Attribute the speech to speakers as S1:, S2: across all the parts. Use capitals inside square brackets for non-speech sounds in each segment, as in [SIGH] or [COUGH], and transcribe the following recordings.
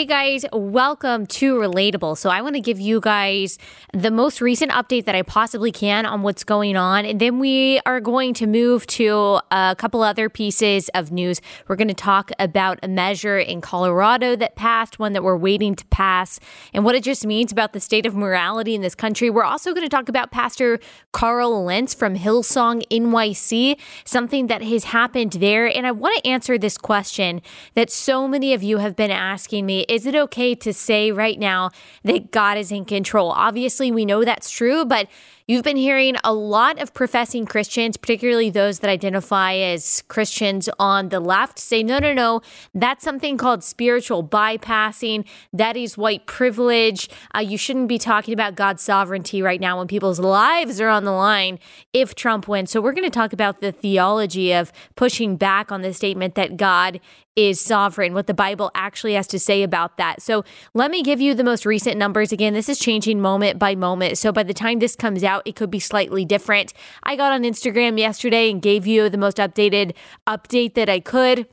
S1: Hey guys, welcome to Relatable. So, I want to give you guys the most recent update that I possibly can on what's going on. And then we are going to move to a couple other pieces of news. We're going to talk about a measure in Colorado that passed, one that we're waiting to pass, and what it just means about the state of morality in this country. We're also going to talk about Pastor Carl Lentz from Hillsong NYC, something that has happened there. And I want to answer this question that so many of you have been asking me is it okay to say right now that God is in control? Obviously, we know that's true, but You've been hearing a lot of professing Christians, particularly those that identify as Christians on the left, say, no, no, no, that's something called spiritual bypassing. That is white privilege. Uh, you shouldn't be talking about God's sovereignty right now when people's lives are on the line if Trump wins. So, we're going to talk about the theology of pushing back on the statement that God is sovereign, what the Bible actually has to say about that. So let me give you the most recent numbers. Again, this is changing moment by moment. So by the time this comes out, it could be slightly different. I got on Instagram yesterday and gave you the most updated update that I could.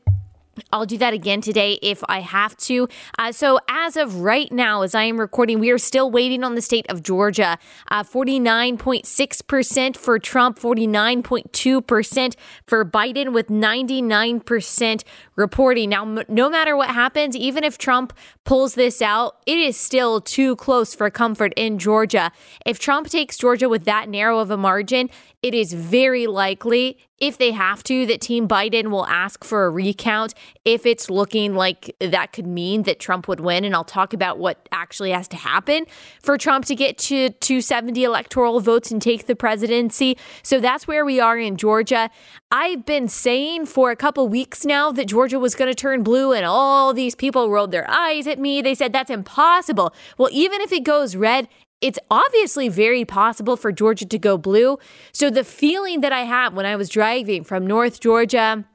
S1: I'll do that again today if I have to. Uh, so, as of right now, as I am recording, we are still waiting on the state of Georgia. Uh, 49.6% for Trump, 49.2% for Biden, with 99% reporting. Now, m- no matter what happens, even if Trump pulls this out, it is still too close for comfort in Georgia. If Trump takes Georgia with that narrow of a margin, it is very likely, if they have to, that Team Biden will ask for a recount if it's looking like that could mean that Trump would win. And I'll talk about what actually has to happen for Trump to get to 270 electoral votes and take the presidency. So that's where we are in Georgia. I've been saying for a couple weeks now that Georgia was going to turn blue, and all these people rolled their eyes at me. They said that's impossible. Well, even if it goes red, it's obviously very possible for Georgia to go blue. So the feeling that I had when I was driving from North Georgia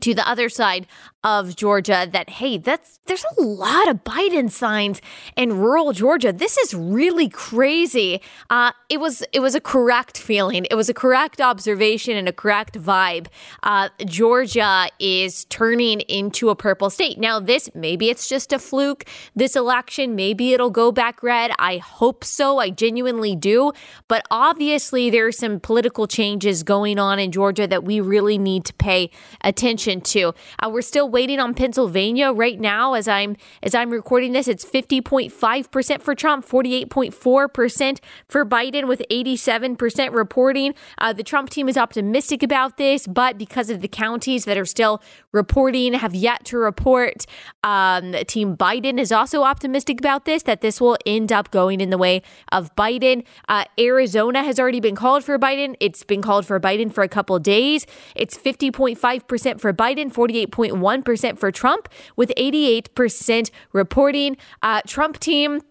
S1: to the other side of Georgia that hey that's there's a lot of Biden signs in rural Georgia. This is really crazy. Uh, it was it was a correct feeling. It was a correct observation and a correct vibe. Uh, Georgia is turning into a purple state. Now this maybe it's just a fluke. This election maybe it'll go back red. I hope so. I genuinely do. But obviously there are some political changes going on in Georgia that we really need to pay attention to. Uh, we're still waiting on Pennsylvania right now as I'm as I'm recording this. It's 50.5% for Trump, 48.4% for Biden with 87% reporting. Uh, the Trump team is optimistic about this, but because of the counties that are still reporting have yet to report, um, Team Biden is also optimistic about this that this will end up going in the way of Biden. Uh, Arizona has already been called for Biden. It's been called for Biden for a couple days. It's 50.5% for Biden, 48.1 percent for Trump, with 88% reporting. Uh, Trump team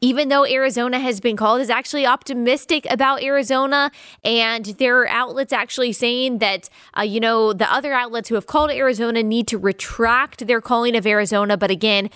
S1: even though Arizona has been called, is actually optimistic about Arizona. And there are outlets actually saying that, uh, you know, the other outlets who have called Arizona need to retract their calling of Arizona. But again,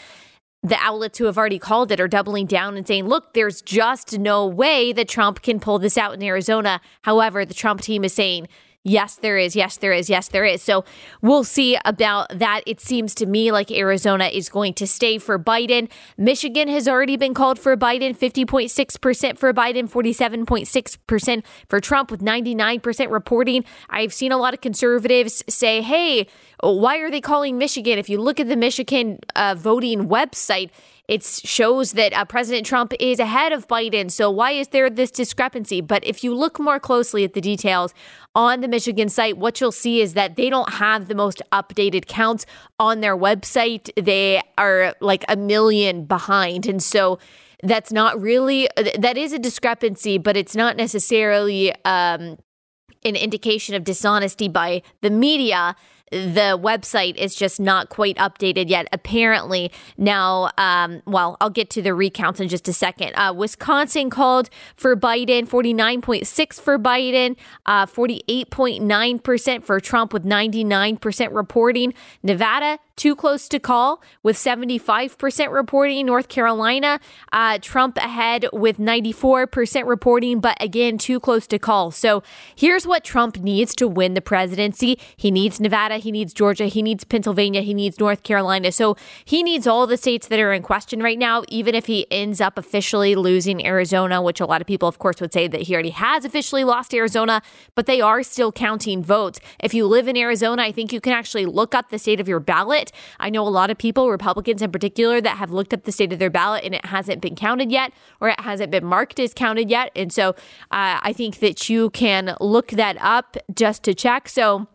S1: the outlets who have already called it are doubling down and saying, look, there's just no way that Trump can pull this out in Arizona. However, the Trump team is saying, Yes, there is. Yes, there is. Yes, there is. So we'll see about that. It seems to me like Arizona is going to stay for Biden. Michigan has already been called for Biden, 50.6% for Biden, 47.6% for Trump, with 99% reporting. I've seen a lot of conservatives say, hey, why are they calling Michigan? If you look at the Michigan uh, voting website, it shows that uh, President Trump is ahead of Biden. So why is there this discrepancy? But if you look more closely at the details on the Michigan site, what you'll see is that they don't have the most updated counts on their website. They are like a million behind. And so that's not really, that is a discrepancy, but it's not necessarily um, an indication of dishonesty by the media the website is just not quite updated yet. Apparently, now, um, well, I'll get to the recounts in just a second. Uh, Wisconsin called for Biden, 49.6 for Biden, uh, 48.9% for Trump with 99% reporting. Nevada, too close to call with 75% reporting. North Carolina, uh, Trump ahead with 94% reporting, but again, too close to call. So here's what Trump needs to win the presidency. He needs Nevada, he needs Georgia, he needs Pennsylvania, he needs North Carolina. So he needs all the states that are in question right now, even if he ends up officially losing Arizona, which a lot of people, of course, would say that he already has officially lost Arizona, but they are still counting votes. If you live in Arizona, I think you can actually look up the state of your ballot. I know a lot of people, Republicans in particular, that have looked up the state of their ballot and it hasn't been counted yet or it hasn't been marked as counted yet. And so uh, I think that you can look that up just to check. So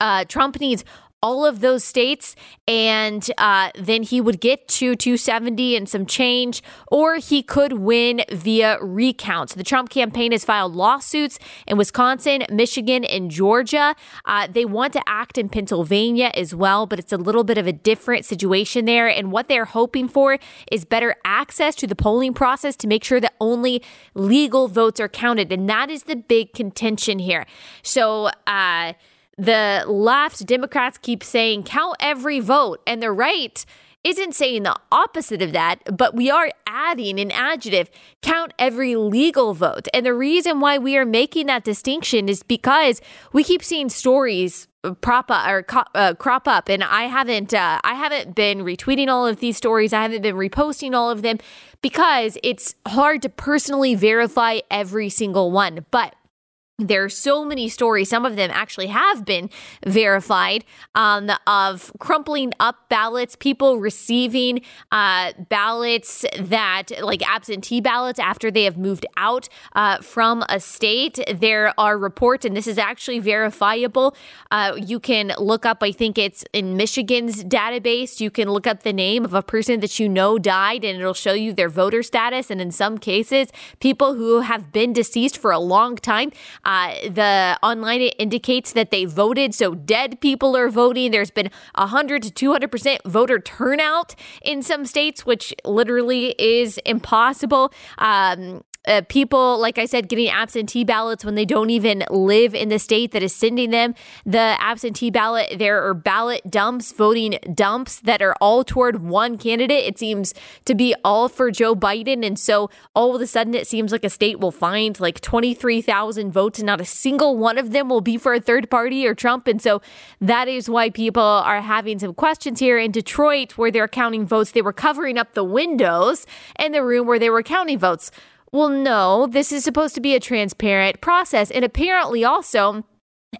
S1: uh, Trump needs all of those states, and uh, then he would get to 270 and some change, or he could win via recounts. The Trump campaign has filed lawsuits in Wisconsin, Michigan, and Georgia. Uh, they want to act in Pennsylvania as well, but it's a little bit of a different situation there. And what they're hoping for is better access to the polling process to make sure that only legal votes are counted. And that is the big contention here. So, uh, the left Democrats keep saying count every vote, and the right isn't saying the opposite of that, but we are adding an adjective count every legal vote. And the reason why we are making that distinction is because we keep seeing stories prop up or uh, crop up. And I haven't uh, I haven't been retweeting all of these stories. I haven't been reposting all of them because it's hard to personally verify every single one. But there are so many stories, some of them actually have been verified, um, of crumpling up ballots, people receiving uh, ballots that, like absentee ballots, after they have moved out uh, from a state. There are reports, and this is actually verifiable. Uh, you can look up, I think it's in Michigan's database, you can look up the name of a person that you know died, and it'll show you their voter status. And in some cases, people who have been deceased for a long time uh, the online it indicates that they voted, so dead people are voting. There's been 100 to 200 percent voter turnout in some states, which literally is impossible. Um, uh, people, like I said, getting absentee ballots when they don't even live in the state that is sending them the absentee ballot. There are ballot dumps, voting dumps that are all toward one candidate. It seems to be all for Joe Biden. And so all of a sudden, it seems like a state will find like 23,000 votes and not a single one of them will be for a third party or Trump. And so that is why people are having some questions here. In Detroit, where they're counting votes, they were covering up the windows in the room where they were counting votes. Well, no, this is supposed to be a transparent process. And apparently, also,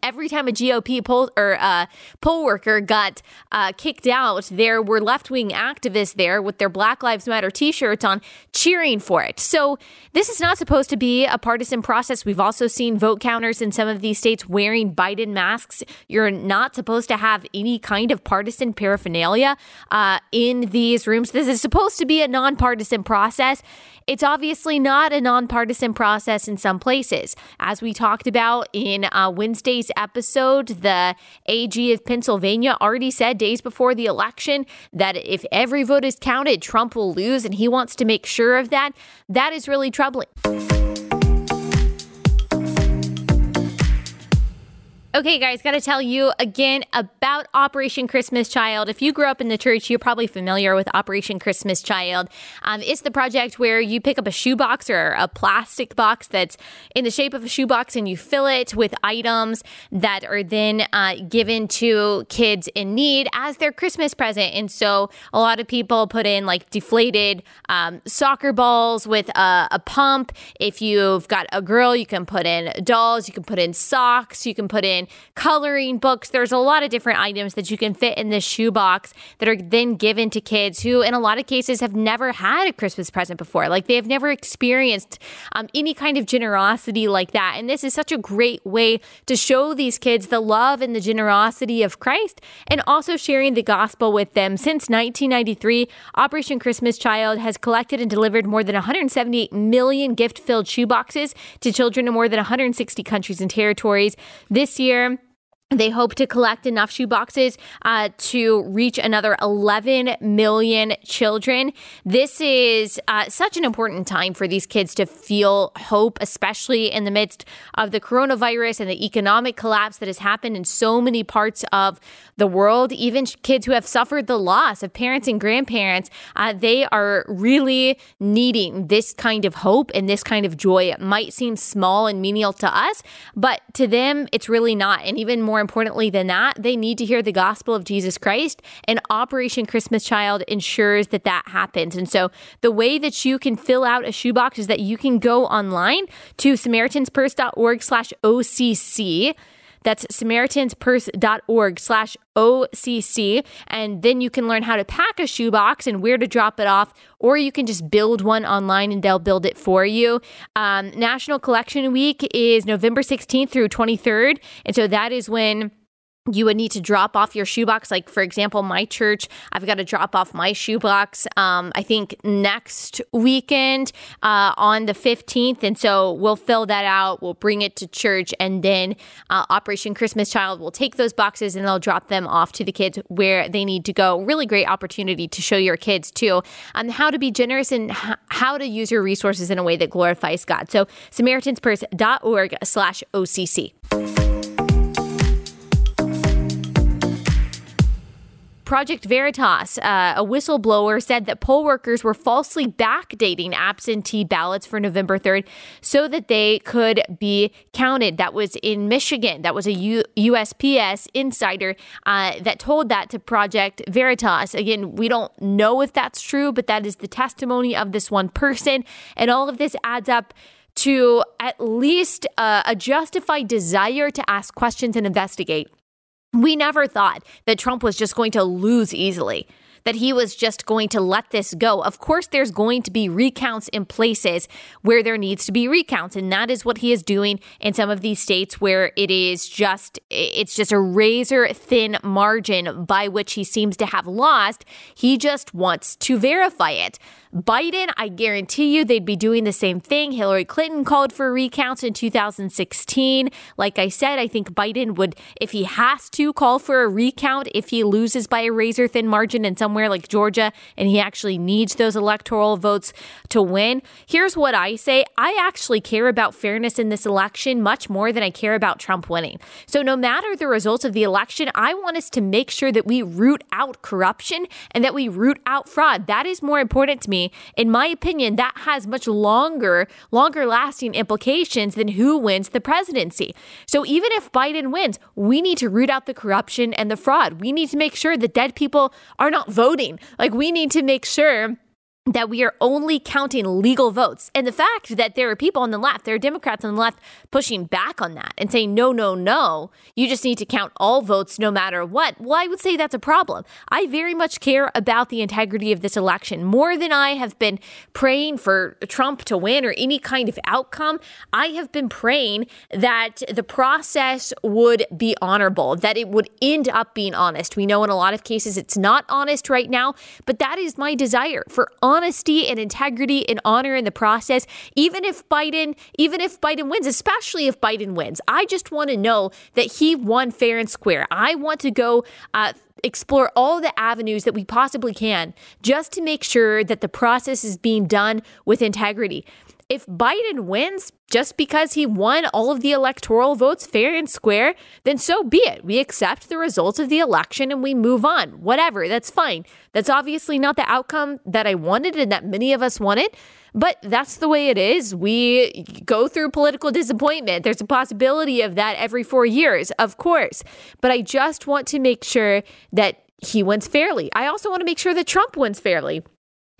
S1: Every time a GOP poll or uh, poll worker got uh, kicked out, there were left wing activists there with their Black Lives Matter t shirts on cheering for it. So, this is not supposed to be a partisan process. We've also seen vote counters in some of these states wearing Biden masks. You're not supposed to have any kind of partisan paraphernalia uh, in these rooms. This is supposed to be a nonpartisan process. It's obviously not a nonpartisan process in some places. As we talked about in uh, Episode, the AG of Pennsylvania already said days before the election that if every vote is counted, Trump will lose, and he wants to make sure of that. That is really troubling. Okay, guys, got to tell you again about Operation Christmas Child. If you grew up in the church, you're probably familiar with Operation Christmas Child. Um, it's the project where you pick up a shoebox or a plastic box that's in the shape of a shoebox and you fill it with items that are then uh, given to kids in need as their Christmas present. And so a lot of people put in like deflated um, soccer balls with a, a pump. If you've got a girl, you can put in dolls, you can put in socks, you can put in coloring books. There's a lot of different items that you can fit in this shoebox that are then given to kids who, in a lot of cases, have never had a Christmas present before. Like they have never experienced um, any kind of generosity like that. And this is such a great way to show these kids the love and the generosity of Christ and also sharing the gospel with them. Since 1993, Operation Christmas Child has collected and delivered more than 178 million gift filled shoeboxes to children in more than 160 countries and territories. This year, year they hope to collect enough shoeboxes uh, to reach another 11 million children. This is uh, such an important time for these kids to feel hope, especially in the midst of the coronavirus and the economic collapse that has happened in so many parts of the world. Even kids who have suffered the loss of parents and grandparents, uh, they are really needing this kind of hope and this kind of joy. It might seem small and menial to us, but to them, it's really not. And even more importantly than that, they need to hear the gospel of Jesus Christ, and Operation Christmas Child ensures that that happens. And so the way that you can fill out a shoebox is that you can go online to samaritanspurse.org slash OCC. That's samaritanspurse.org slash OCC. And then you can learn how to pack a shoebox and where to drop it off, or you can just build one online and they'll build it for you. Um, National Collection Week is November 16th through 23rd. And so that is when you would need to drop off your shoebox. Like, for example, my church, I've got to drop off my shoebox, um, I think next weekend uh, on the 15th. And so we'll fill that out, we'll bring it to church, and then uh, Operation Christmas Child will take those boxes and they'll drop them off to the kids where they need to go. Really great opportunity to show your kids, too, on how to be generous and h- how to use your resources in a way that glorifies God. So, SamaritansPurse.org slash OCC. Project Veritas, uh, a whistleblower, said that poll workers were falsely backdating absentee ballots for November 3rd so that they could be counted. That was in Michigan. That was a U- USPS insider uh, that told that to Project Veritas. Again, we don't know if that's true, but that is the testimony of this one person. And all of this adds up to at least uh, a justified desire to ask questions and investigate. We never thought that Trump was just going to lose easily, that he was just going to let this go. Of course, there's going to be recounts in places where there needs to be recounts. And that is what he is doing in some of these states where it is just, it's just a razor thin margin by which he seems to have lost. He just wants to verify it. Biden, I guarantee you they'd be doing the same thing. Hillary Clinton called for recounts in 2016. Like I said, I think Biden would, if he has to, call for a recount if he loses by a razor thin margin in somewhere like Georgia and he actually needs those electoral votes to win. Here's what I say I actually care about fairness in this election much more than I care about Trump winning. So no matter the results of the election, I want us to make sure that we root out corruption and that we root out fraud. That is more important to me in my opinion, that has much longer, longer lasting implications than who wins the presidency. So even if Biden wins, we need to root out the corruption and the fraud. We need to make sure that dead people are not voting. Like we need to make sure that we are only counting legal votes. And the fact that there are people on the left, there are Democrats on the left pushing back on that and saying, no, no, no, you just need to count all votes no matter what. Well, I would say that's a problem. I very much care about the integrity of this election more than I have been praying for Trump to win or any kind of outcome. I have been praying that the process would be honorable, that it would end up being honest. We know in a lot of cases it's not honest right now, but that is my desire for honesty and integrity and honor in the process, even if Biden, even if Biden wins, especially if Biden wins. I just want to know that he won fair and square. I want to go uh, explore all the avenues that we possibly can just to make sure that the process is being done with integrity. If Biden wins just because he won all of the electoral votes fair and square, then so be it. We accept the results of the election and we move on. Whatever, that's fine. That's obviously not the outcome that I wanted and that many of us wanted, but that's the way it is. We go through political disappointment. There's a possibility of that every four years, of course. But I just want to make sure that he wins fairly. I also want to make sure that Trump wins fairly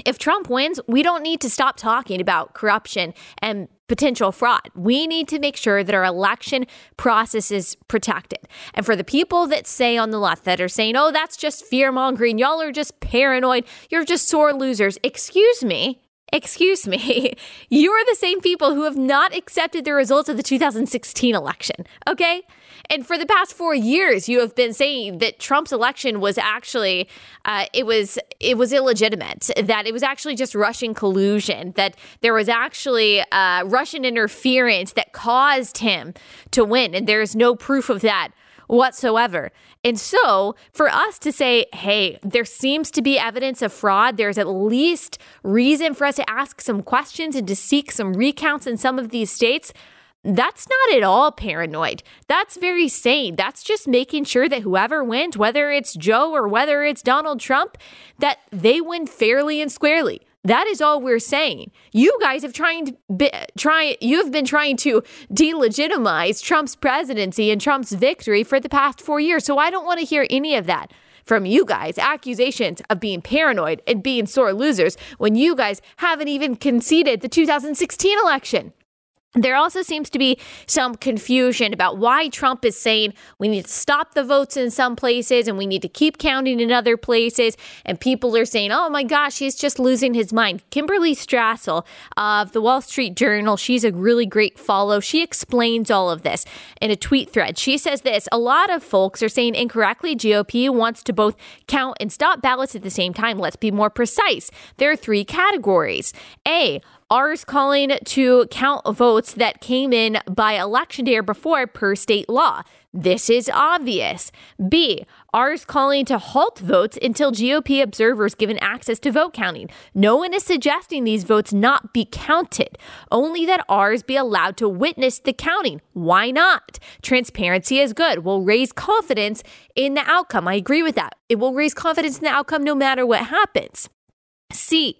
S1: if Trump wins, we don't need to stop talking about corruption and potential fraud. We need to make sure that our election process is protected. And for the people that say on the left that are saying, oh, that's just fear mongering, y'all are just paranoid, you're just sore losers, excuse me. Excuse me, [LAUGHS] you are the same people who have not accepted the results of the 2016 election, okay? And for the past four years, you have been saying that Trump's election was actually uh, it was it was illegitimate. That it was actually just Russian collusion. That there was actually uh, Russian interference that caused him to win, and there is no proof of that whatsoever. And so, for us to say, hey, there seems to be evidence of fraud, there's at least reason for us to ask some questions and to seek some recounts in some of these states. That's not at all paranoid. That's very sane. That's just making sure that whoever wins, whether it's Joe or whether it's Donald Trump, that they win fairly and squarely. That is all we're saying. You guys have trying to be, try you have been trying to delegitimize Trump's presidency and Trump's victory for the past 4 years. So I don't want to hear any of that from you guys. Accusations of being paranoid and being sore losers when you guys haven't even conceded the 2016 election. There also seems to be some confusion about why Trump is saying we need to stop the votes in some places and we need to keep counting in other places. And people are saying, oh my gosh, he's just losing his mind. Kimberley Strassel of the Wall Street Journal, she's a really great follow. She explains all of this in a tweet thread. She says this a lot of folks are saying incorrectly GOP wants to both count and stop ballots at the same time. Let's be more precise. There are three categories. A, R's calling to count votes that came in by election day or before per state law. This is obvious. B. R's calling to halt votes until GOP observers given access to vote counting. No one is suggesting these votes not be counted, only that R's be allowed to witness the counting. Why not? Transparency is good, will raise confidence in the outcome. I agree with that. It will raise confidence in the outcome no matter what happens. C.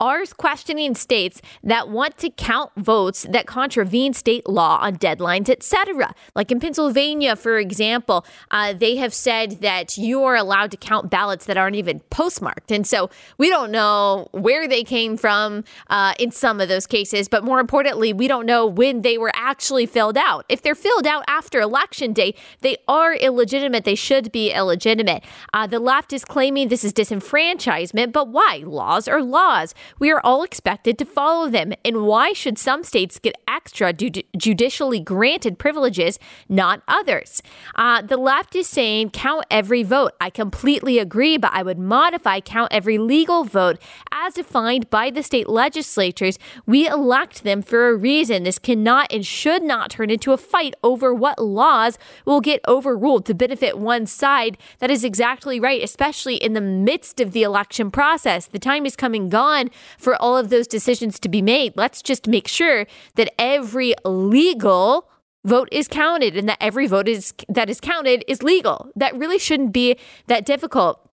S1: R's questioning states that want to count votes that contravene state law on deadlines, etc. Like in Pennsylvania, for example, uh, they have said that you are allowed to count ballots that aren't even postmarked. And so we don't know where they came from uh, in some of those cases, but more importantly, we don't know when they were actually filled out. If they're filled out after election day, they are illegitimate. They should be illegitimate. Uh, the left is claiming this is disenfranchisement, but why? Laws are laws we are all expected to follow them. And why should some states get extra judicially granted privileges, not others? Uh, the left is saying count every vote. I completely agree, but I would modify count every legal vote as defined by the state legislatures. We elect them for a reason. This cannot and should not turn into a fight over what laws will get overruled to benefit one side. That is exactly right, especially in the midst of the election process. The time is coming gone for all of those decisions to be made. Let's just make sure that every legal vote is counted and that every vote is that is counted is legal. That really shouldn't be that difficult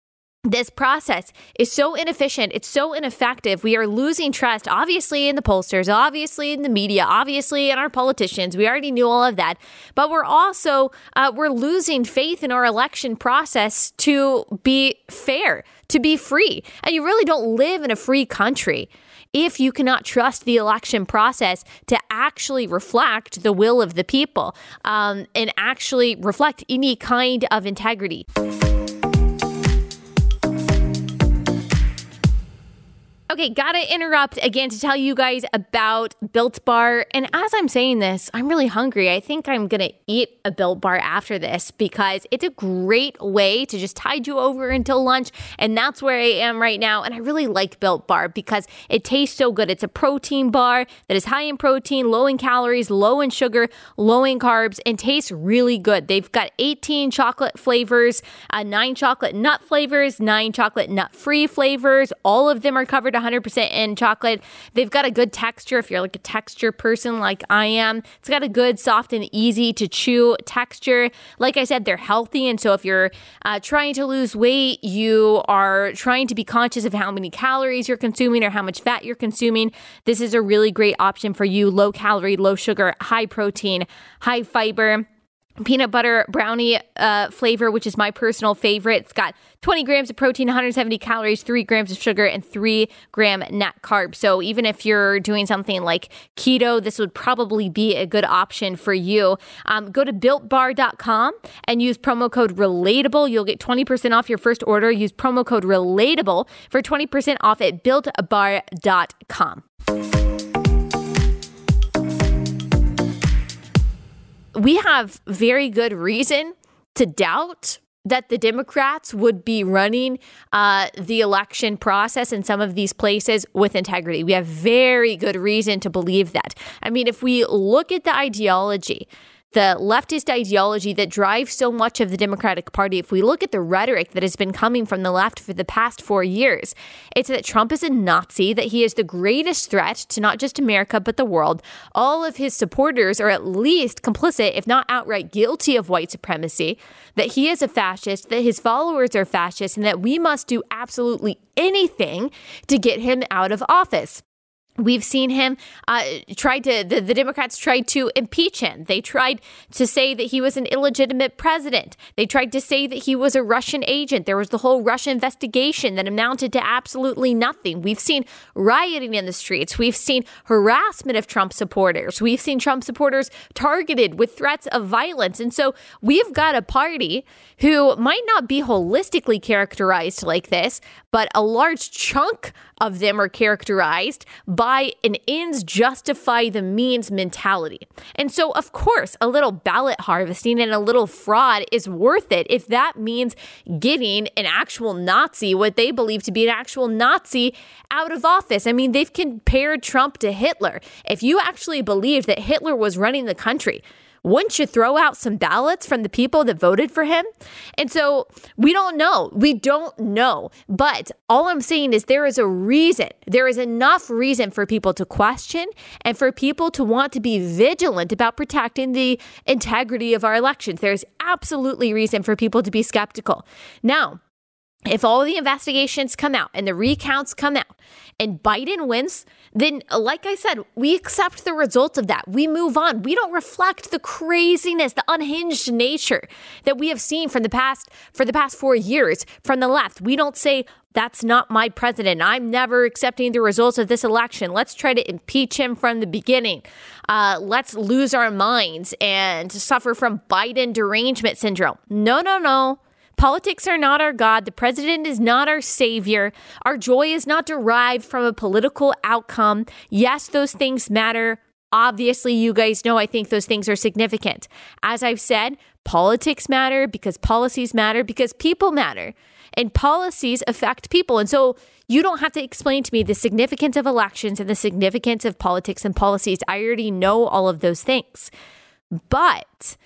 S1: this process is so inefficient. It's so ineffective. We are losing trust, obviously, in the pollsters, obviously in the media, obviously in our politicians. We already knew all of that. But we're also uh, we're losing faith in our election process to be fair, to be free. And you really don't live in a free country if you cannot trust the election process to actually reflect the will of the people um, and actually reflect any kind of integrity. Okay, gotta interrupt again to tell you guys about Built Bar. And as I'm saying this, I'm really hungry. I think I'm gonna eat a Built Bar after this because it's a great way to just tide you over until lunch. And that's where I am right now. And I really like Built Bar because it tastes so good. It's a protein bar that is high in protein, low in calories, low in sugar, low in carbs, and tastes really good. They've got 18 chocolate flavors, uh, nine chocolate nut flavors, nine chocolate nut free flavors. All of them are covered 100% in chocolate. They've got a good texture if you're like a texture person like I am. It's got a good, soft, and easy to chew texture. Like I said, they're healthy. And so if you're uh, trying to lose weight, you are trying to be conscious of how many calories you're consuming or how much fat you're consuming, this is a really great option for you. Low calorie, low sugar, high protein, high fiber peanut butter brownie uh, flavor, which is my personal favorite. It's got 20 grams of protein, 170 calories, 3 grams of sugar, and 3 gram net carbs. So even if you're doing something like keto, this would probably be a good option for you. Um, go to builtbar.com and use promo code relatable. You'll get 20% off your first order. Use promo code relatable for 20% off at builtbar.com. we have very good reason to doubt that the Democrats would be running uh, the election process in some of these places with integrity. We have very good reason to believe that. I mean, if we look at the ideology, the leftist ideology that drives so much of the Democratic Party, if we look at the rhetoric that has been coming from the left for the past four years, it's that Trump is a Nazi, that he is the greatest threat to not just America, but the world. All of his supporters are at least complicit, if not outright guilty of white supremacy, that he is a fascist, that his followers are fascists, and that we must do absolutely anything to get him out of office. We've seen him uh, tried to the, the Democrats tried to impeach him. They tried to say that he was an illegitimate president. They tried to say that he was a Russian agent. There was the whole Russia investigation that amounted to absolutely nothing. We've seen rioting in the streets. We've seen harassment of Trump supporters. We've seen Trump supporters targeted with threats of violence. And so we've got a party who might not be holistically characterized like this, but a large chunk of them are characterized by an ends justify the means mentality. And so, of course, a little ballot harvesting and a little fraud is worth it if that means getting an actual Nazi, what they believe to be an actual Nazi, out of office. I mean, they've compared Trump to Hitler. If you actually believe that Hitler was running the country, wouldn't you throw out some ballots from the people that voted for him? And so we don't know. We don't know. But all I'm saying is there is a reason. There is enough reason for people to question and for people to want to be vigilant about protecting the integrity of our elections. There's absolutely reason for people to be skeptical. Now, if all the investigations come out and the recounts come out and Biden wins, then, like I said, we accept the results of that. We move on. We don't reflect the craziness, the unhinged nature that we have seen from the past for the past four years from the left. We don't say, that's not my president. I'm never accepting the results of this election. Let's try to impeach him from the beginning. Uh, let's lose our minds and suffer from Biden derangement syndrome. No, no, no. Politics are not our God. The president is not our savior. Our joy is not derived from a political outcome. Yes, those things matter. Obviously, you guys know I think those things are significant. As I've said, politics matter because policies matter because people matter. And policies affect people. And so you don't have to explain to me the significance of elections and the significance of politics and policies. I already know all of those things. But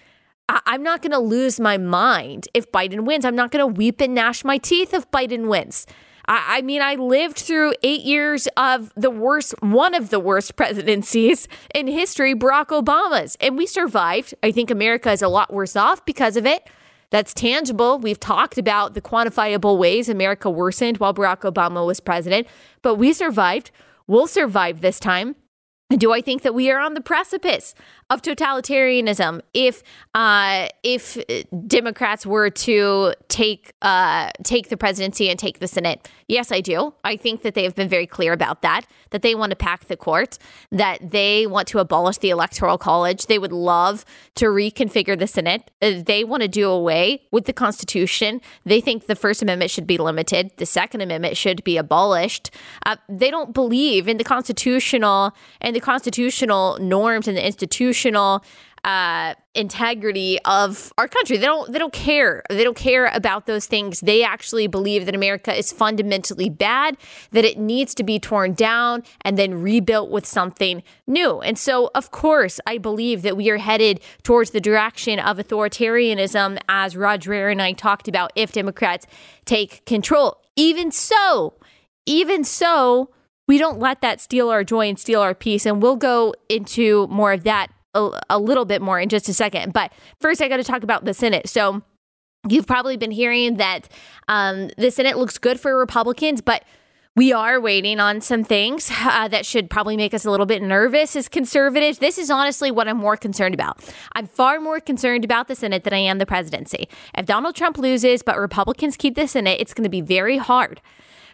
S1: I- am not going to lose my mind if Biden wins. I'm not going to weep and gnash my teeth if Biden wins. I, I mean, I lived through eight years of the worst, one of the worst [LAUGHS] presidencies in history, Barack Obama's, and we survived. I think America is a lot worse off because of it. That's tangible. We've talked about the quantifiable ways America worsened while Barack Obama was president, but we survived. We'll survive this time. Do I think that we are on the precipice of totalitarianism if uh, if Democrats were to take uh, take the presidency and take the Senate? Yes, I do. I think that they have been very clear about that. That they want to pack the court. That they want to abolish the electoral college. They would love to reconfigure the Senate. Uh, they want to do away with the Constitution. They think the First Amendment should be limited. The Second Amendment should be abolished. Uh, they don't believe in the constitutional and the constitutional norms and the institution institutional uh, integrity of our country. They don't they don't care. They don't care about those things. They actually believe that America is fundamentally bad, that it needs to be torn down and then rebuilt with something new. And so, of course, I believe that we are headed towards the direction of authoritarianism, as Roger and I talked about. If Democrats take control, even so, even so. We don't let that steal our joy and steal our peace. And we'll go into more of that a, a little bit more in just a second. But first, I got to talk about the Senate. So, you've probably been hearing that um, the Senate looks good for Republicans, but we are waiting on some things uh, that should probably make us a little bit nervous as conservatives. This is honestly what I'm more concerned about. I'm far more concerned about the Senate than I am the presidency. If Donald Trump loses, but Republicans keep the Senate, it's going to be very hard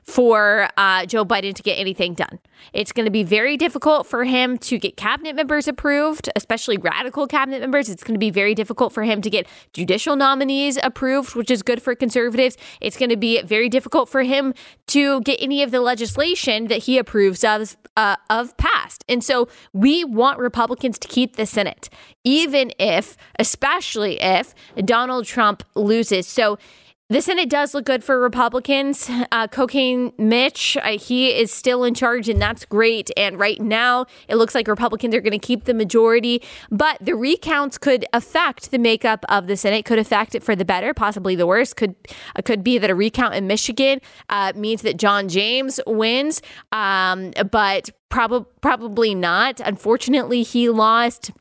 S1: for uh, Joe Biden to get anything done. It's going to be very difficult for him to get cabinet members approved, especially radical cabinet members. It's going to be very difficult for him to get judicial nominees approved, which is good for conservatives. It's going to be very difficult for him to get any of the legislation that he approves of uh, of passed. And so we want Republicans to keep the Senate, even if, especially if Donald Trump loses. So the Senate does look good for Republicans. Uh, Cocaine Mitch, uh, he is still in charge, and that's great. And right now, it looks like Republicans are going to keep the majority, but the recounts could affect the makeup of the Senate. Could affect it for the better, possibly the worse. Could uh, could be that a recount in Michigan uh, means that John James wins, um, but prob- probably not. Unfortunately, he lost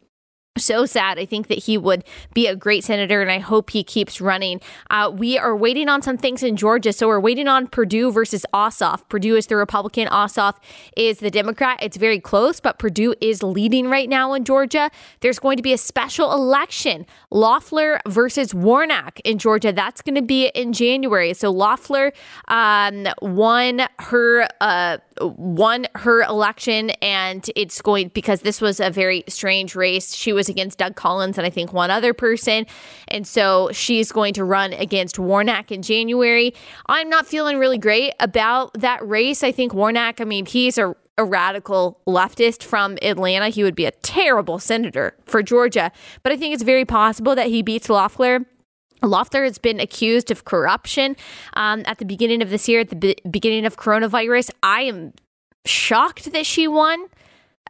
S1: so sad. I think that he would be a great senator, and I hope he keeps running. Uh, we are waiting on some things in Georgia. So we're waiting on Perdue versus Ossoff. Perdue is the Republican, Ossoff is the Democrat. It's very close, but Perdue is leading right now in Georgia. There's going to be a special election Loeffler versus Warnock in Georgia. That's going to be in January. So Loeffler um, won her. Uh, won her election, and it's going because this was a very strange race. She was against Doug Collins and I think one other person. And so she's going to run against Warnock in January. I'm not feeling really great about that race. I think Warnock, I mean, he's a a radical leftist from Atlanta. He would be a terrible senator for Georgia. But I think it's very possible that he beats Loeffler. Loeffler has been accused of corruption um, at the beginning of this year, at the be- beginning of coronavirus. I am shocked that she won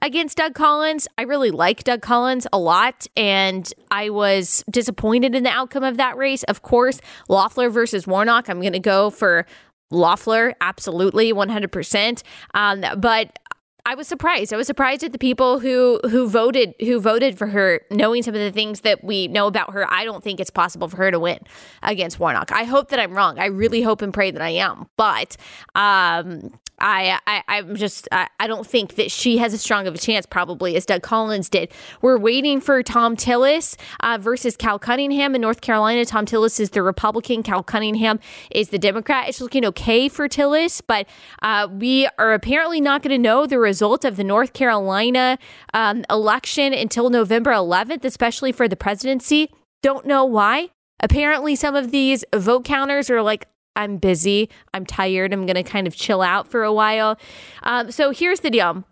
S1: against Doug Collins. I really like Doug Collins a lot, and I was disappointed in the outcome of that race. Of course, Loeffler versus Warnock. I'm going to go for Loeffler, absolutely, 100%. Um, but I was surprised. I was surprised at the people who who voted who voted for her, knowing some of the things that we know about her. I don't think it's possible for her to win against Warnock. I hope that I'm wrong. I really hope and pray that I am. But um, I, I I'm just I, I don't think that she has as strong of a chance probably as Doug Collins did. We're waiting for Thom Tillis uh, versus Cal Cunningham in North Carolina. Thom Tillis is the Republican. Cal Cunningham is the Democrat. It's looking okay for Tillis, but uh, we are apparently not going to know the result of the North Carolina um, election until November 11th, especially for the presidency. Don't know why. Apparently, some of these vote counters are like I'm busy. I'm tired. I'm going to kind of chill out for a while. Um, so here's the deal.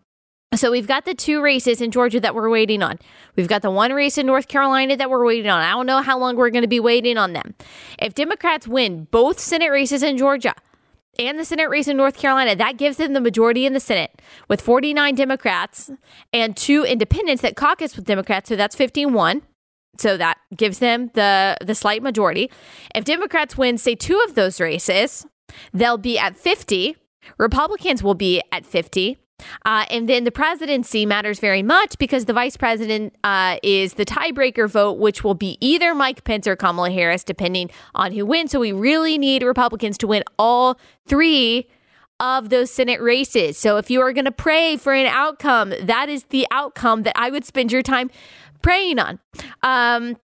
S1: So we've got the two races in Georgia that we're waiting on. We've got the one race in North Carolina that we're waiting on. I don't know how long we're going to be waiting on them. If Democrats win both Senate races in Georgia and the Senate race in North Carolina, that gives them the majority in the Senate with 49 Democrats and two independents that caucus with Democrats. So that's 51. So that gives them the the slight majority. If Democrats win, say two of those races, they'll be at 50. Republicans will be at 50. Uh, and then the presidency matters very much because the vice president uh, is the tiebreaker vote, which will be either Mike Pence or Kamala Harris, depending on who wins. So we really need Republicans to win all three of those Senate races. So if you are going to pray for an outcome, that is the outcome that I would spend your time praying on. Um,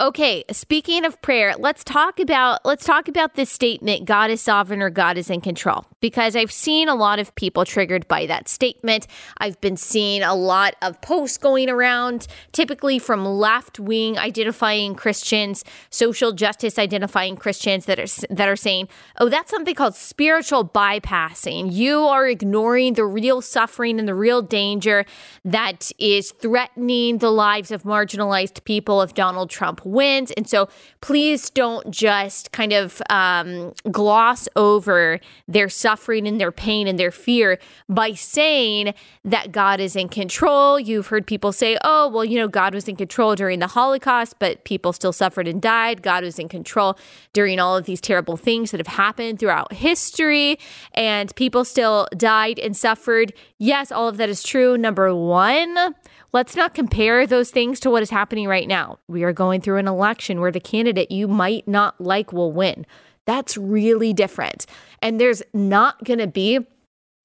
S1: Okay, speaking of prayer, let's talk about let's talk about this statement God is sovereign or God is in control because I've seen a lot of people triggered by that statement. I've been seeing a lot of posts going around typically from left-wing identifying Christians, social justice identifying Christians that are that are saying, "Oh, that's something called spiritual bypassing. You are ignoring the real suffering and the real danger that is threatening the lives of marginalized people if Donald Trump Trump wins. And so please don't just kind of um, gloss over their suffering and their pain and their fear by saying that God is in control. You've heard people say, oh, well, you know, God was in control during the Holocaust, but people still suffered and died. God was in control during all of these terrible things that have happened throughout history, and people still died and suffered. Yes, all of that is true. Number one, Let's not compare those things to what is happening right now. We are going through an election where the candidate you might not like will win. That's really different. And there's not going to be,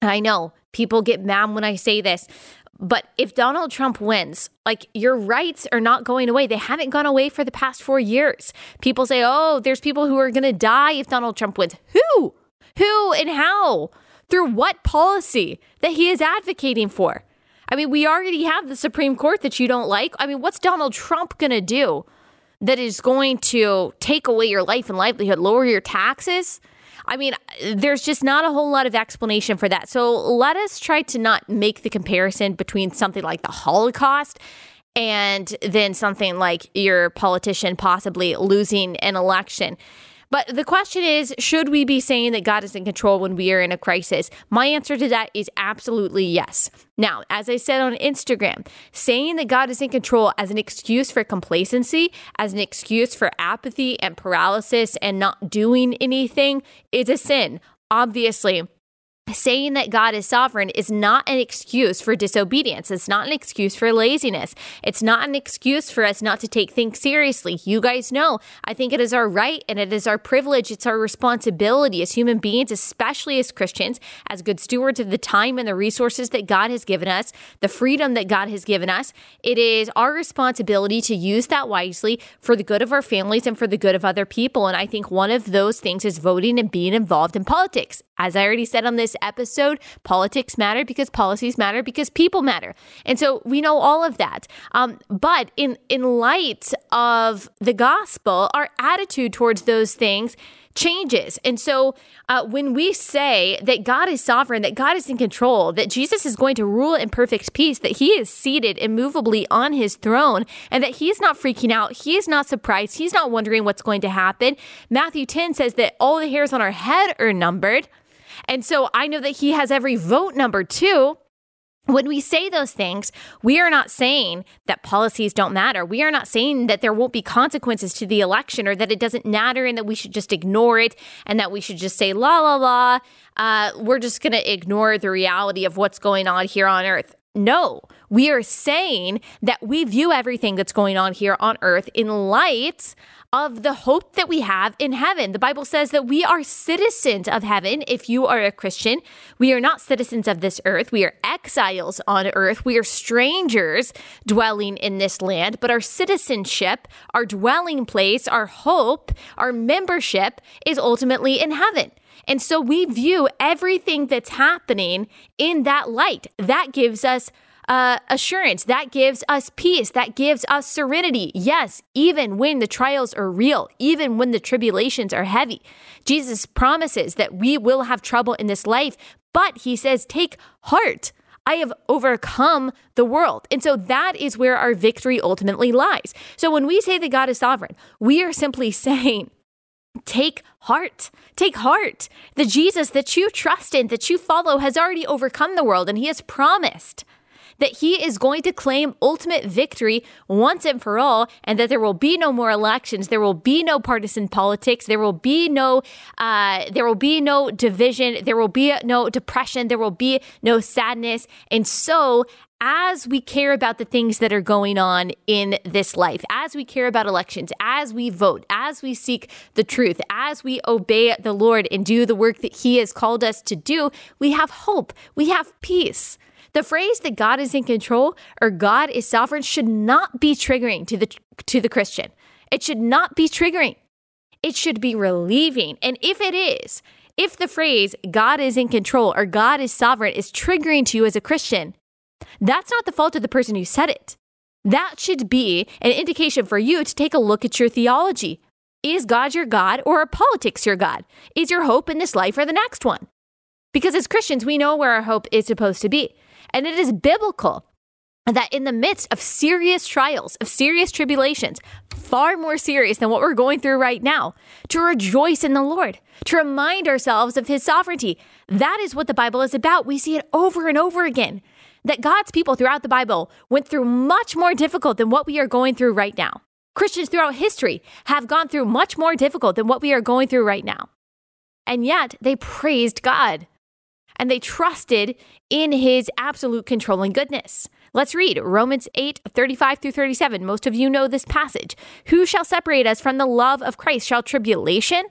S1: I know people get mad when I say this, but if Donald Trump wins, like your rights are not going away. They haven't gone away for the past four years. People say, oh, there's people who are going to die if Donald Trump wins. Who? Who and how? Through what policy that he is advocating for? I mean, we already have the Supreme Court that you don't like. I mean, what's Donald Trump going to do that is going to take away your life and livelihood, lower your taxes? I mean, there's just not a whole lot of explanation for that. So let us try to not make the comparison between something like the Holocaust and then something like your politician possibly losing an election. But the question is should we be saying that God is in control when we are in a crisis? My answer to that is absolutely yes. Now, as I said on Instagram, saying that God is in control as an excuse for complacency, as an excuse for apathy and paralysis and not doing anything is a sin. Obviously, saying that God is sovereign is not an excuse for disobedience. It's not an excuse for laziness. It's not an excuse for us not to take things seriously. You guys know, I think it is our right and it is our privilege. It's our responsibility as human beings, especially as Christians, as good stewards of the time and the resources that God has given us, the freedom that God has given us. It is our responsibility to use that wisely for the good of our families and for the good of other people. And I think one of those things is voting and being involved in politics. As I already said on this episode, politics matter because policies matter because people matter. And so we know all of that. Um, but in, in light of the gospel, our attitude towards those things changes. And so uh, when we say that God is sovereign, that God is in control, that Jesus is going to rule in perfect peace, that he is seated immovably on his throne, and that he is not freaking out, he is not surprised, he's not wondering what's going to happen. Matthew 10 says that all the hairs on our head are numbered. And so I know that he has every vote number too. When we say those things, we are not saying that policies don't matter. We are not saying that there won't be consequences to the election or that it doesn't matter and that we should just ignore it and that we should just say, la, la, la. Uh, we're just going to ignore the reality of what's going on here on earth. No, we are saying that we view everything that's going on here on earth in light of the hope that we have in heaven. The Bible says that we are citizens of heaven. If you are a Christian, we are not citizens of this earth. We are exiles on earth. We are strangers dwelling in this land, but our citizenship, our dwelling place, our hope, our membership is ultimately in heaven. And so we view everything that's happening in that light. That gives us uh, assurance. That gives us peace. That gives us serenity. Yes, even when the trials are real, even when the tribulations are heavy, Jesus promises that we will have trouble in this life, but he says, take heart. I have overcome the world. And so that is where our victory ultimately lies. So when we say that God is sovereign, we are simply [LAUGHS] saying, Take heart. Take heart. The Jesus that you trust in, that you follow, has already overcome the world, and he has promised that he is going to claim ultimate victory once and for all, and that there will be no more elections, there will be no partisan politics, there will be no, uh, there will be no division, there will be no depression, there will be no sadness, and so as we care about the things that are going on in this life, as we care about elections, as we vote, as we seek the truth, as we obey the Lord and do the work that He has called us to do, we have hope, we have peace. The phrase that God is in control or God is sovereign should not be triggering to the to the Christian. It should not be triggering. It should be relieving. And if it is, if the phrase God is in control or God is sovereign is triggering to you as a Christian, that's not the fault of the person who said it. That should be an indication for you to take a look at your theology. Is God your God or are politics your God? Is your hope in this life or the next one? Because as Christians, we know where our hope is supposed to be. And it is biblical that in the midst of serious trials, of serious tribulations, far more serious than what we're going through right now, to rejoice in the Lord, to remind ourselves of his sovereignty. That is what the Bible is about. We see it over and over again that God's people throughout the Bible went through much more difficult than what we are going through right now. Christians throughout history have gone through much more difficult than what we are going through right now. And yet they praised God and they trusted in his absolute controlling goodness. Let's read Romans 8, 35 through 37. Most of you know this passage. Who shall separate us from the love of Christ? Shall tribulation,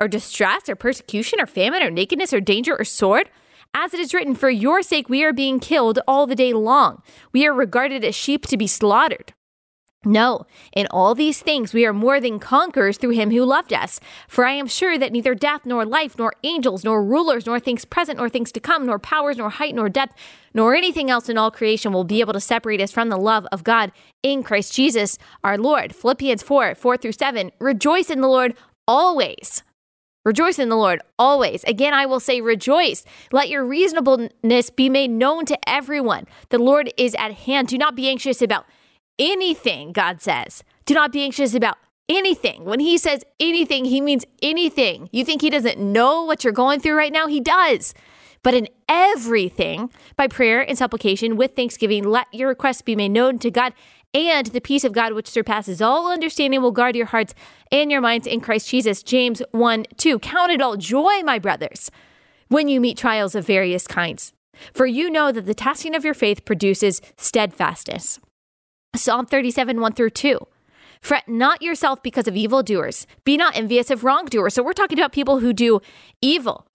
S1: or distress, or persecution, or famine, or nakedness, or danger, or sword? As it is written, For your sake we are being killed all the day long. We are regarded as sheep to be slaughtered. No, in all these things we are more than conquerors through him who loved us. For I am sure that neither death, nor life, nor angels, nor rulers, nor things present, nor things to come, nor powers, nor height, nor depth, nor anything else in all creation will be able to separate us from the love of God in Christ Jesus our Lord. Philippians 4 4 through 7. Rejoice in the Lord always. Rejoice in the Lord always. Again, I will say, rejoice. Let your reasonableness be made known to everyone. The Lord is at hand. Do not be anxious about anything, God says. Do not be anxious about anything. When he says anything, he means anything. You think he doesn't know what you're going through right now? He does. But in everything, by prayer and supplication with thanksgiving, let your requests be made known to God. And the peace of God, which surpasses all understanding, will guard your hearts and your minds in Christ Jesus. James 1 2. Count it all joy, my brothers, when you meet trials of various kinds. For you know that the testing of your faith produces steadfastness. Psalm 37 1 through 2. Fret not yourself because of evildoers. Be not envious of wrongdoers. So we're talking about people who do evil.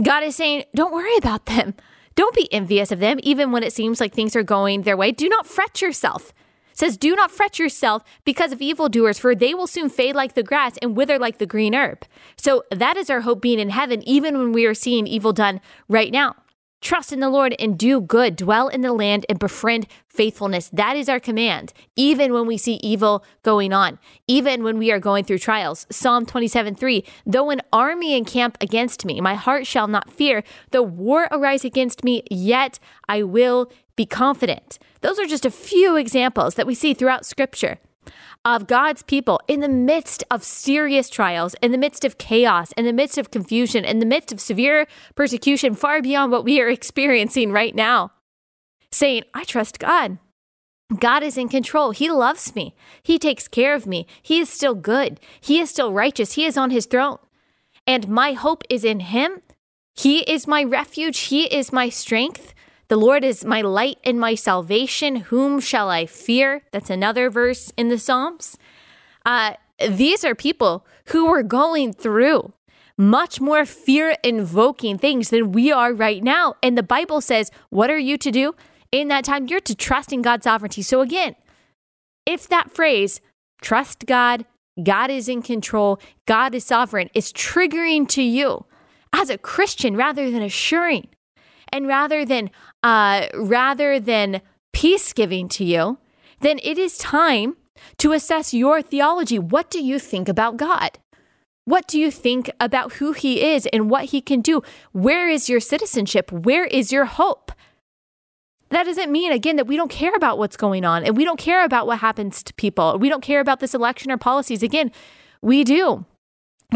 S1: God is saying, don't worry about them. Don't be envious of them, even when it seems like things are going their way. Do not fret yourself. It says, do not fret yourself because of evildoers, for they will soon fade like the grass and wither like the green herb. So that is our hope being in heaven, even when we are seeing evil done right now. Trust in the Lord and do good. Dwell in the land and befriend faithfulness. That is our command, even when we see evil going on, even when we are going through trials. Psalm 27 3 Though an army encamp against me, my heart shall not fear. Though war arise against me, yet I will be confident. Those are just a few examples that we see throughout Scripture of God's people in the midst of serious trials, in the midst of chaos, in the midst of confusion, in the midst of severe persecution, far beyond what we are [LAUGHS] experiencing right now, saying, I trust God. God is in control. He loves me. He takes care of me. He is still good. He is still righteous. He is on his throne. And my hope is in him. He is my refuge. He is my strength. The Lord is my light and my salvation. Whom shall I fear? That's another verse in the Psalms. Uh, these are people who were going through much more fear invoking things than we are right now. And the Bible says, What are you to do in that time? You're to trust in God's sovereignty. So, again, if that phrase, trust God, God is in control, God is sovereign, is triggering to you as a Christian rather than assuring, and rather than uh, rather than peace giving to you, then it is time to assess your theology. What do you think about God? What do you think about who he is and what he can do? Where is your citizenship? Where is your hope? That doesn't mean, again, that we don't care about what's going on and we don't care about what happens to people. We don't care about this election or policies. Again, we do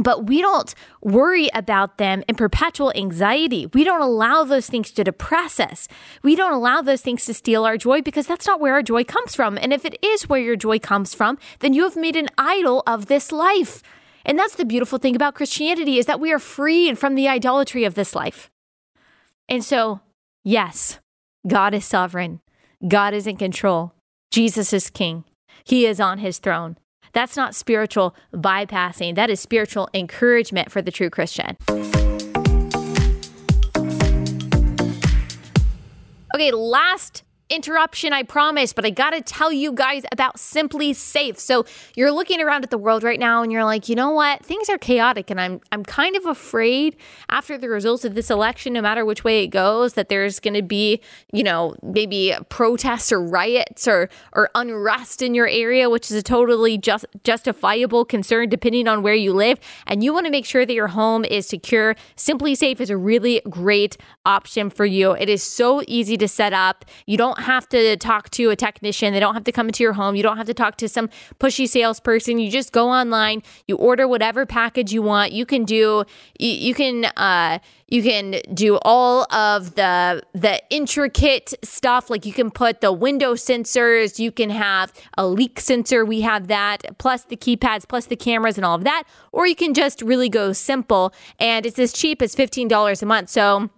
S1: but we don't worry about them in perpetual anxiety. We don't allow those things to depress us. We don't allow those things to steal our joy because that's not where our joy comes from. And if it is where your joy comes from, then you have made an idol of this life. And that's the beautiful thing about Christianity is that we are freed from the idolatry of this life. And so, yes, God is sovereign. God is in control. Jesus is king. He is on his throne. That's not spiritual bypassing, that is spiritual encouragement for the true Christian. Okay, last interruption, I promise, but I gotta tell you guys about SimpliSafe. So you're looking around at the world right now and you're like, you know what? Things are chaotic and I'm I'm kind of afraid after the results of this election, no matter which way it goes, that there's gonna be, you know, maybe protests or riots or or unrest in your area, which is a totally just justifiable concern depending on where you live. And you want to make sure that your home is secure. SimpliSafe is a really great option for you. It is so easy to set up. You don't don't have to talk to a technician. They don't have to come into your home. You don't have to talk to some pushy salesperson. You just go online, you order whatever package you want. You can do you, you can uh you can do all of the the intricate stuff like you can put the window sensors, you can have a leak sensor, we have that, plus the keypads, plus the cameras and all of that, or you can just really go simple and it's as cheap as $15 a month. So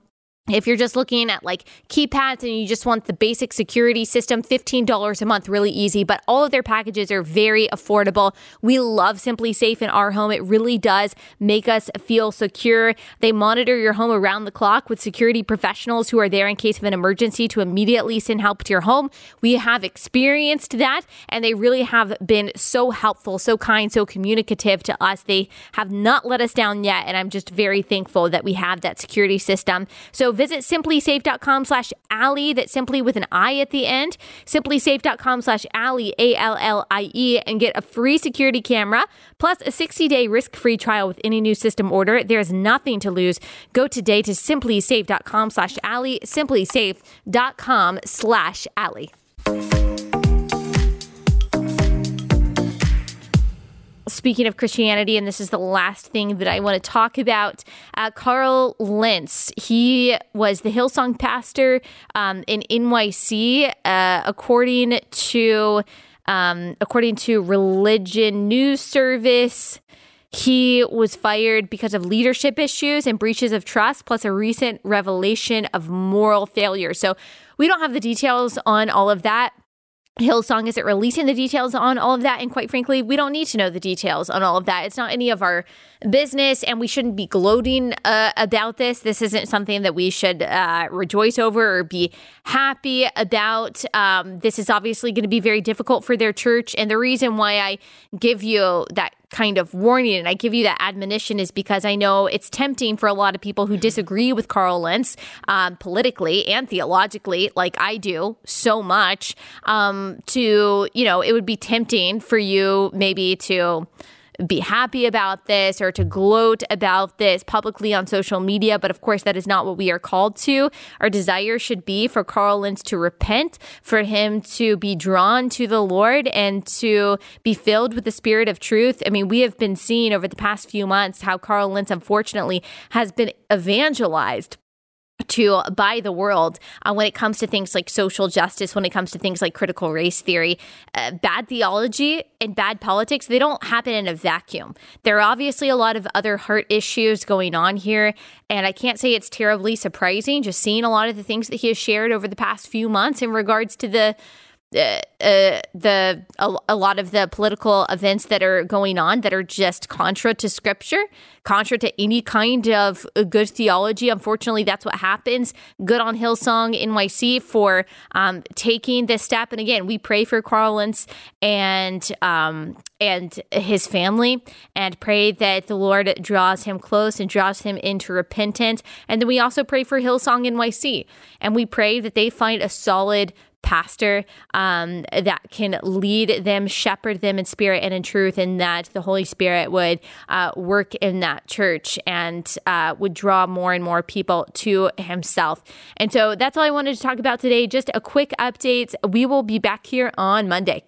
S1: if you're just looking at like keypads and you just want the basic security system, $15 a month, really easy. But all of their packages are very affordable. We love SimpliSafe in our home. It really does make us feel secure. They monitor your home around the clock with security professionals who are there in case of an emergency to immediately send help to your home. We have experienced that and they really have been so helpful, so kind, so communicative to us. They have not let us down yet. And I'm just very thankful that we have that security system. So visit simplisafe.com slash Allie, that's simply with an I at the end, simplisafe.com slash Allie, A L L I E, and get a free security camera plus a 60 day risk free trial with any new system order. There's nothing to lose. Go today to simplisafe.com slash Allie, simplisafe.com slash Allie. Speaking of Christianity, and this is the last thing that I want to talk about, uh, Carl Lentz. He was the Hillsong pastor um, in NYC, uh, according to um, according to Religion News Service. He was fired because of leadership issues and breaches of trust, plus a recent revelation of moral failure. So we don't have the details on all of that. Hillsong isn't releasing the details on all of that. And quite frankly, we don't need to know the details on all of that. It's not any of our business, and we shouldn't be gloating uh, about this. This isn't something that we should uh, rejoice over or be happy about. Um, this is obviously going to be very difficult for their church. And the reason why I give you that kind of warning and I give you that admonition is because I know it's tempting for a lot of people who disagree with Carl Lentz um, politically and theologically, like I do so much, um, to, you know, it would be tempting for you maybe to be happy about this or to gloat about this publicly on social media. But of course, that is not what we are called to. Our desire should be for Carl Lentz to repent, for him to be drawn to the Lord and to be filled with the spirit of truth. I mean, we have been seeing over the past few months how Carl Lentz, unfortunately, has been evangelized to buy the world uh, when it comes to things like social justice, when it comes to things like critical race theory. Uh, bad theology and bad politics, they don't happen in a vacuum. There are obviously a lot of other heart issues going on here. And I can't say it's terribly surprising just seeing a lot of the things that he has shared over the past few months in regards to the uh, uh, the a, a, lot of the political events that are going on that are just contra to scripture, contra to any kind of good theology. Unfortunately, that's what happens. Good on Hillsong NYC for um, taking this step. And again, we pray for Carl Lentz and um, and his family, and pray that the Lord draws him close and draws him into repentance. And then we also pray for Hillsong NYC, and we pray that they find a solid pastor um, that can lead them, shepherd them in spirit and in truth, and that the Holy Spirit would uh, work in that church and uh, would draw more and more people to Himself. And so that's all I wanted to talk about today. Just a quick update. We will be back here on Monday.